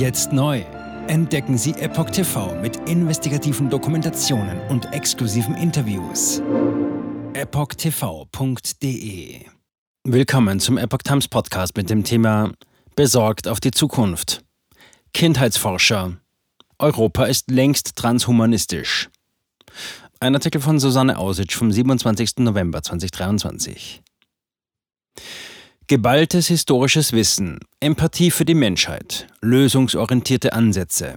Jetzt neu. Entdecken Sie Epoch TV mit investigativen Dokumentationen und exklusiven Interviews. EpochTV.de Willkommen zum Epoch Times Podcast mit dem Thema Besorgt auf die Zukunft. Kindheitsforscher. Europa ist längst transhumanistisch. Ein Artikel von Susanne Ausitsch vom 27. November 2023. Geballtes historisches Wissen, Empathie für die Menschheit, lösungsorientierte Ansätze.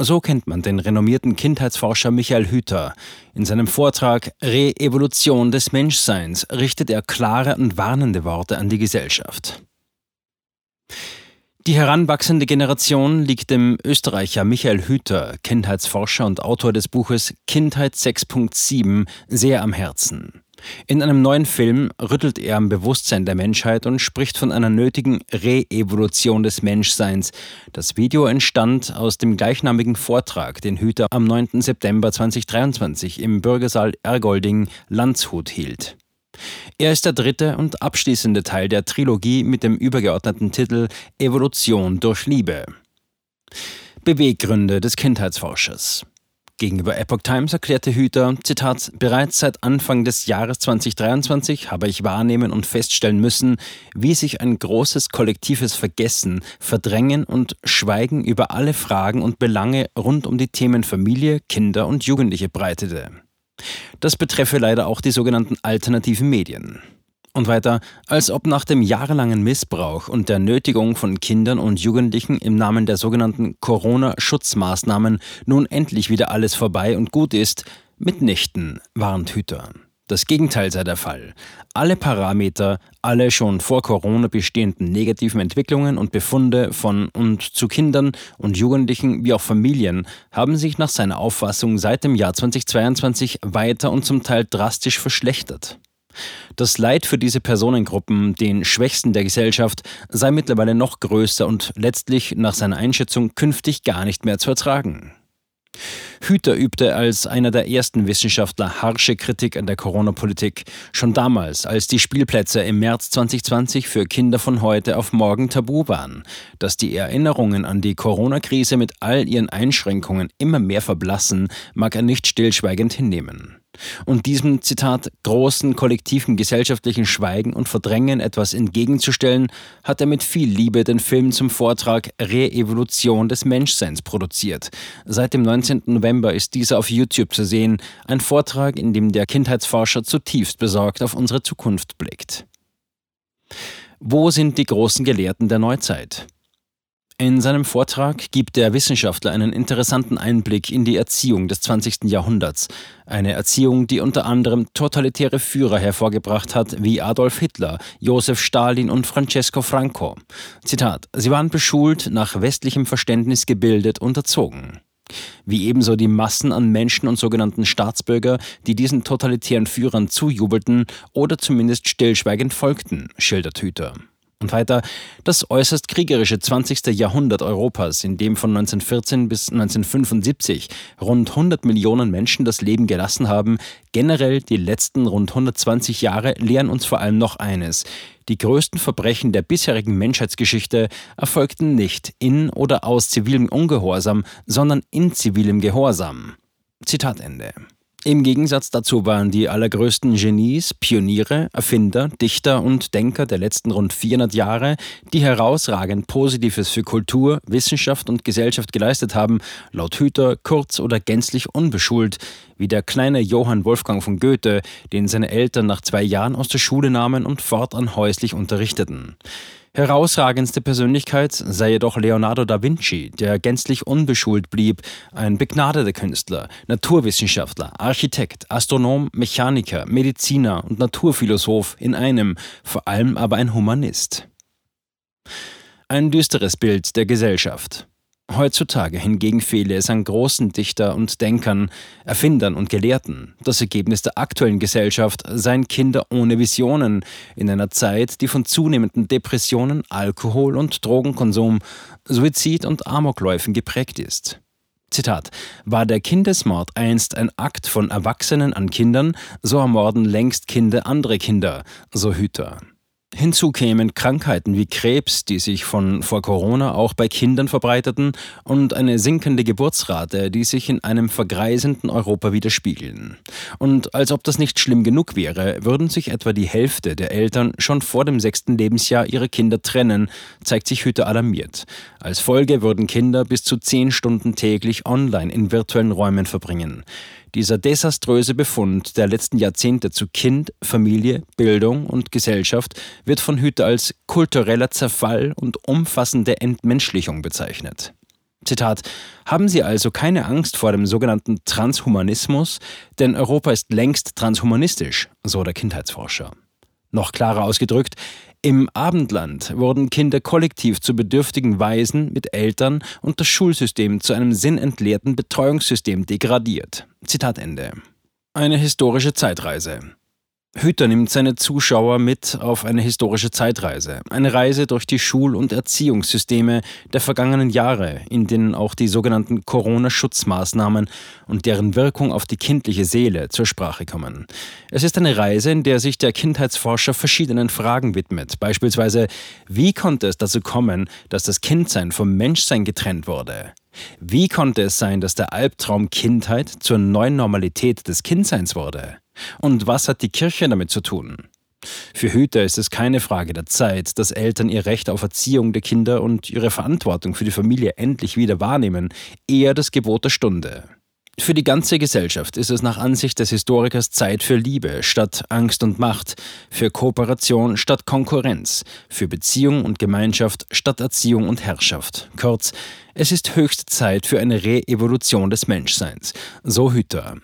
So kennt man den renommierten Kindheitsforscher Michael Hüter. In seinem Vortrag Re-Evolution des Menschseins richtet er klare und warnende Worte an die Gesellschaft. Die heranwachsende Generation liegt dem Österreicher Michael Hüter, Kindheitsforscher und Autor des Buches Kindheit 6.7, sehr am Herzen. In einem neuen Film rüttelt er am Bewusstsein der Menschheit und spricht von einer nötigen Re-Evolution des Menschseins. Das Video entstand aus dem gleichnamigen Vortrag, den Hüter am 9. September 2023 im Bürgersaal Ergolding Landshut hielt. Er ist der dritte und abschließende Teil der Trilogie mit dem übergeordneten Titel Evolution durch Liebe. Beweggründe des Kindheitsforschers. Gegenüber Epoch Times erklärte Hüter, Zitat, bereits seit Anfang des Jahres 2023 habe ich wahrnehmen und feststellen müssen, wie sich ein großes kollektives Vergessen, Verdrängen und Schweigen über alle Fragen und Belange rund um die Themen Familie, Kinder und Jugendliche breitete. Das betreffe leider auch die sogenannten alternativen Medien. Und weiter, als ob nach dem jahrelangen Missbrauch und der Nötigung von Kindern und Jugendlichen im Namen der sogenannten Corona-Schutzmaßnahmen nun endlich wieder alles vorbei und gut ist, mitnichten, warnt Hüter. Das Gegenteil sei der Fall. Alle Parameter, alle schon vor Corona bestehenden negativen Entwicklungen und Befunde von und zu Kindern und Jugendlichen wie auch Familien haben sich nach seiner Auffassung seit dem Jahr 2022 weiter und zum Teil drastisch verschlechtert. Das Leid für diese Personengruppen, den Schwächsten der Gesellschaft, sei mittlerweile noch größer und letztlich nach seiner Einschätzung künftig gar nicht mehr zu ertragen. Hüter übte als einer der ersten Wissenschaftler harsche Kritik an der Corona-Politik, schon damals, als die Spielplätze im März 2020 für Kinder von heute auf morgen tabu waren. Dass die Erinnerungen an die Corona-Krise mit all ihren Einschränkungen immer mehr verblassen, mag er nicht stillschweigend hinnehmen. Und diesem Zitat großen kollektiven gesellschaftlichen Schweigen und Verdrängen etwas entgegenzustellen, hat er mit viel Liebe den Film zum Vortrag Re-Evolution des Menschseins produziert. Seit dem 19. November ist dieser auf YouTube zu sehen, ein Vortrag, in dem der Kindheitsforscher zutiefst besorgt auf unsere Zukunft blickt. Wo sind die großen Gelehrten der Neuzeit? In seinem Vortrag gibt der Wissenschaftler einen interessanten Einblick in die Erziehung des 20. Jahrhunderts. Eine Erziehung, die unter anderem totalitäre Führer hervorgebracht hat, wie Adolf Hitler, Josef Stalin und Francesco Franco. Zitat: Sie waren beschult, nach westlichem Verständnis gebildet und erzogen. Wie ebenso die Massen an Menschen und sogenannten Staatsbürger, die diesen totalitären Führern zujubelten oder zumindest stillschweigend folgten, schildert Hüter. Und weiter, das äußerst kriegerische 20. Jahrhundert Europas, in dem von 1914 bis 1975 rund 100 Millionen Menschen das Leben gelassen haben, generell die letzten rund 120 Jahre lehren uns vor allem noch eines. Die größten Verbrechen der bisherigen Menschheitsgeschichte erfolgten nicht in oder aus zivilem Ungehorsam, sondern in zivilem Gehorsam. Zitat Ende. Im Gegensatz dazu waren die allergrößten Genies, Pioniere, Erfinder, Dichter und Denker der letzten rund 400 Jahre, die herausragend Positives für Kultur, Wissenschaft und Gesellschaft geleistet haben, laut Hüter kurz oder gänzlich unbeschult, wie der kleine Johann Wolfgang von Goethe, den seine Eltern nach zwei Jahren aus der Schule nahmen und fortan häuslich unterrichteten. Herausragendste Persönlichkeit sei jedoch Leonardo da Vinci, der gänzlich unbeschult blieb, ein begnadeter Künstler, Naturwissenschaftler, Architekt, Astronom, Mechaniker, Mediziner und Naturphilosoph in einem, vor allem aber ein Humanist. Ein düsteres Bild der Gesellschaft. Heutzutage hingegen fehle es an großen Dichter und Denkern, Erfindern und Gelehrten. Das Ergebnis der aktuellen Gesellschaft seien Kinder ohne Visionen in einer Zeit, die von zunehmenden Depressionen, Alkohol- und Drogenkonsum, Suizid und Amokläufen geprägt ist. Zitat: War der Kindesmord einst ein Akt von Erwachsenen an Kindern, so ermorden längst Kinder andere Kinder, so Hüter. Hinzu kämen Krankheiten wie Krebs, die sich von vor Corona auch bei Kindern verbreiteten, und eine sinkende Geburtsrate, die sich in einem vergreisenden Europa widerspiegeln. Und als ob das nicht schlimm genug wäre, würden sich etwa die Hälfte der Eltern schon vor dem sechsten Lebensjahr ihre Kinder trennen, zeigt sich Hüter alarmiert. Als Folge würden Kinder bis zu zehn Stunden täglich online in virtuellen Räumen verbringen. Dieser desaströse Befund der letzten Jahrzehnte zu Kind, Familie, Bildung und Gesellschaft wird von Hüter als kultureller Zerfall und umfassende Entmenschlichung bezeichnet. Zitat, haben Sie also keine Angst vor dem sogenannten Transhumanismus, denn Europa ist längst transhumanistisch, so der Kindheitsforscher. Noch klarer ausgedrückt, im Abendland wurden Kinder kollektiv zu bedürftigen Waisen mit Eltern und das Schulsystem zu einem sinnentleerten Betreuungssystem degradiert. Zitat Ende. Eine historische Zeitreise. Hüter nimmt seine Zuschauer mit auf eine historische Zeitreise, eine Reise durch die Schul- und Erziehungssysteme der vergangenen Jahre, in denen auch die sogenannten Corona-Schutzmaßnahmen und deren Wirkung auf die kindliche Seele zur Sprache kommen. Es ist eine Reise, in der sich der Kindheitsforscher verschiedenen Fragen widmet, beispielsweise, wie konnte es dazu kommen, dass das Kindsein vom Menschsein getrennt wurde? Wie konnte es sein, dass der Albtraum Kindheit zur neuen Normalität des Kindseins wurde? Und was hat die Kirche damit zu tun? Für Hüter ist es keine Frage der Zeit, dass Eltern ihr Recht auf Erziehung der Kinder und ihre Verantwortung für die Familie endlich wieder wahrnehmen, eher das Gebot der Stunde. Für die ganze Gesellschaft ist es nach Ansicht des Historikers Zeit für Liebe statt Angst und Macht, für Kooperation statt Konkurrenz, für Beziehung und Gemeinschaft statt Erziehung und Herrschaft. Kurz, es ist höchste Zeit für eine Re-Evolution des Menschseins. So Hüter.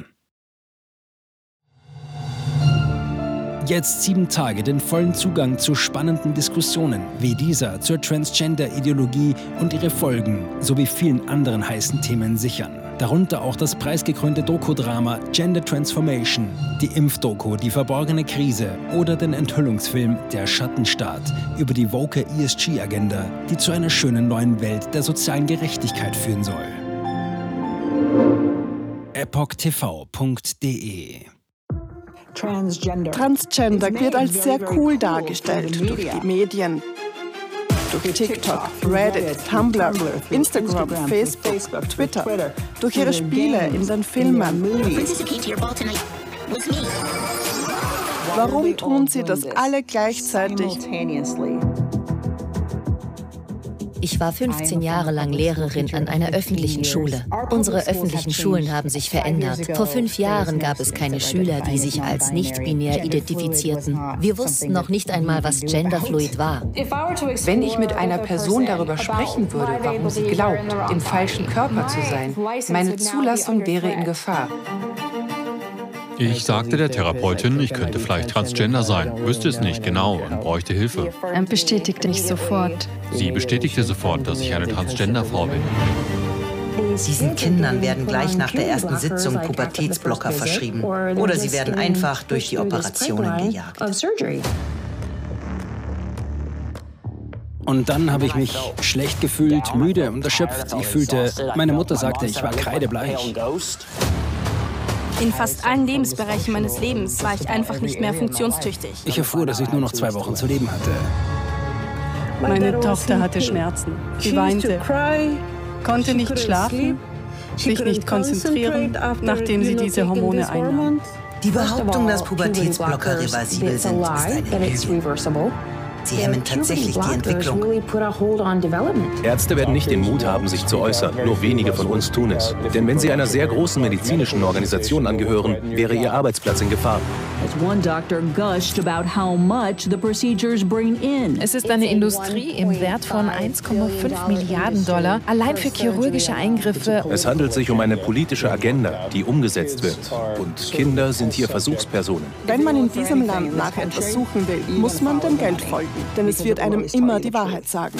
Jetzt sieben Tage den vollen Zugang zu spannenden Diskussionen wie dieser zur Transgender-Ideologie und ihre Folgen sowie vielen anderen heißen Themen sichern. Darunter auch das preisgekrönte Doku-Drama Gender Transformation, die Impfdoku Die verborgene Krise oder den Enthüllungsfilm Der Schattenstaat über die woke ESG-Agenda, die zu einer schönen neuen Welt der sozialen Gerechtigkeit führen soll. EpochTV.de Transgender. Wird als sehr cool dargestellt durch die Medien, durch TikTok, Reddit, Tumblr, Instagram, Facebook, Twitter, durch ihre Spiele in den Filmen. Warum tun sie das alle gleichzeitig? Ich war 15 Jahre lang Lehrerin an einer öffentlichen Schule. Unsere öffentlichen Schulen haben sich verändert. Vor fünf Jahren gab es keine Schüler, die sich als nicht-binär identifizierten. Wir wussten noch nicht einmal, was genderfluid war. Wenn ich mit einer Person darüber sprechen würde, warum sie glaubt, im falschen Körper zu sein, meine Zulassung wäre in Gefahr. Ich sagte der Therapeutin, ich könnte vielleicht transgender sein, wüsste es nicht genau und bräuchte Hilfe. Er bestätigte mich sofort. Sie bestätigte sofort, dass ich eine Transgender-Frau bin. Diesen Kindern werden gleich nach der ersten Sitzung Pubertätsblocker verschrieben oder sie werden einfach durch die Operationen gejagt. Und dann habe ich mich schlecht gefühlt, müde und erschöpft. Ich fühlte, meine Mutter sagte, ich war kreidebleich. In fast allen Lebensbereichen meines Lebens war ich einfach nicht mehr funktionstüchtig. Ich erfuhr, dass ich nur noch zwei Wochen zu leben hatte. Meine Tochter hatte Schmerzen. Sie weinte, konnte nicht schlafen, sich nicht konzentrieren, nachdem sie diese Hormone einnahm. Die Behauptung, dass Pubertätsblocker reversibel sind, ist eine Illusion. Sie hemmen tatsächlich die Entwicklung. Ärzte werden nicht den Mut haben, sich zu äußern. Nur wenige von uns tun es. Denn wenn sie einer sehr großen medizinischen Organisation angehören, wäre ihr Arbeitsplatz in Gefahr. Es ist eine Industrie im Wert von 1,5 Milliarden Dollar allein für chirurgische Eingriffe. Es handelt sich um eine politische Agenda, die umgesetzt wird. Und Kinder sind hier Versuchspersonen. Wenn man in diesem Land nach etwas suchen will, muss man dem Geld folgen denn es wird einem immer die Wahrheit sagen.